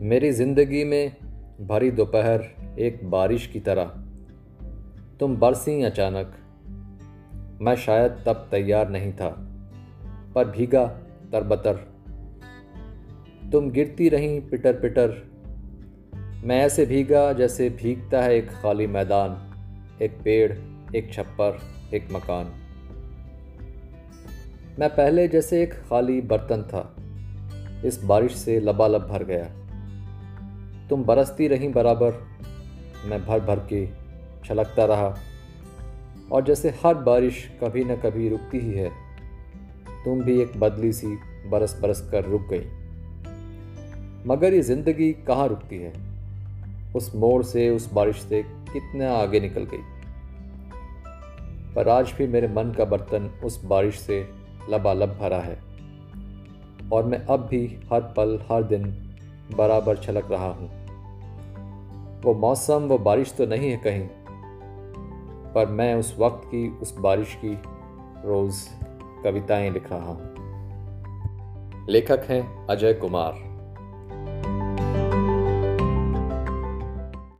मेरी ज़िंदगी में भरी दोपहर एक बारिश की तरह। तुम बरसी अचानक। मैं शायद तब तैयार नहीं था, पर भीगा तरबतर। तुम गिरती रहीं पिटर पिटर। मैं ऐसे भीगा जैसे भीगता है एक खाली मैदान, एक पेड़, एक छप्पर, एक मकान। मैं पहले जैसे एक खाली बर्तन था। इस बारिश से लबालब भर गया। तुम बरसती रहीं बराबर। मैं भर भर के छलकता रहा। और जैसे हर बारिश कभी न कभी रुकती ही है, तुम भी एक बदली सी बरस बरस कर रुक गई। मगर ये ज़िंदगी कहाँ रुकती है? उस मोड़ से, उस बारिश से कितना आगे निकल गई? पर आज भी मेरे मन का बर्तन उस बारिश से लबालब भरा है। और मैं अब भी हर पल, हर दिन बराबर छलक रहा हूँ। वो मौसम, वो बारिश तो नहीं है कहीं, पर मैं उस वक्त की, उस बारिश की रोज़ कविताएँ लिख रहा हूँ। लेखक हैं अजय कुमार।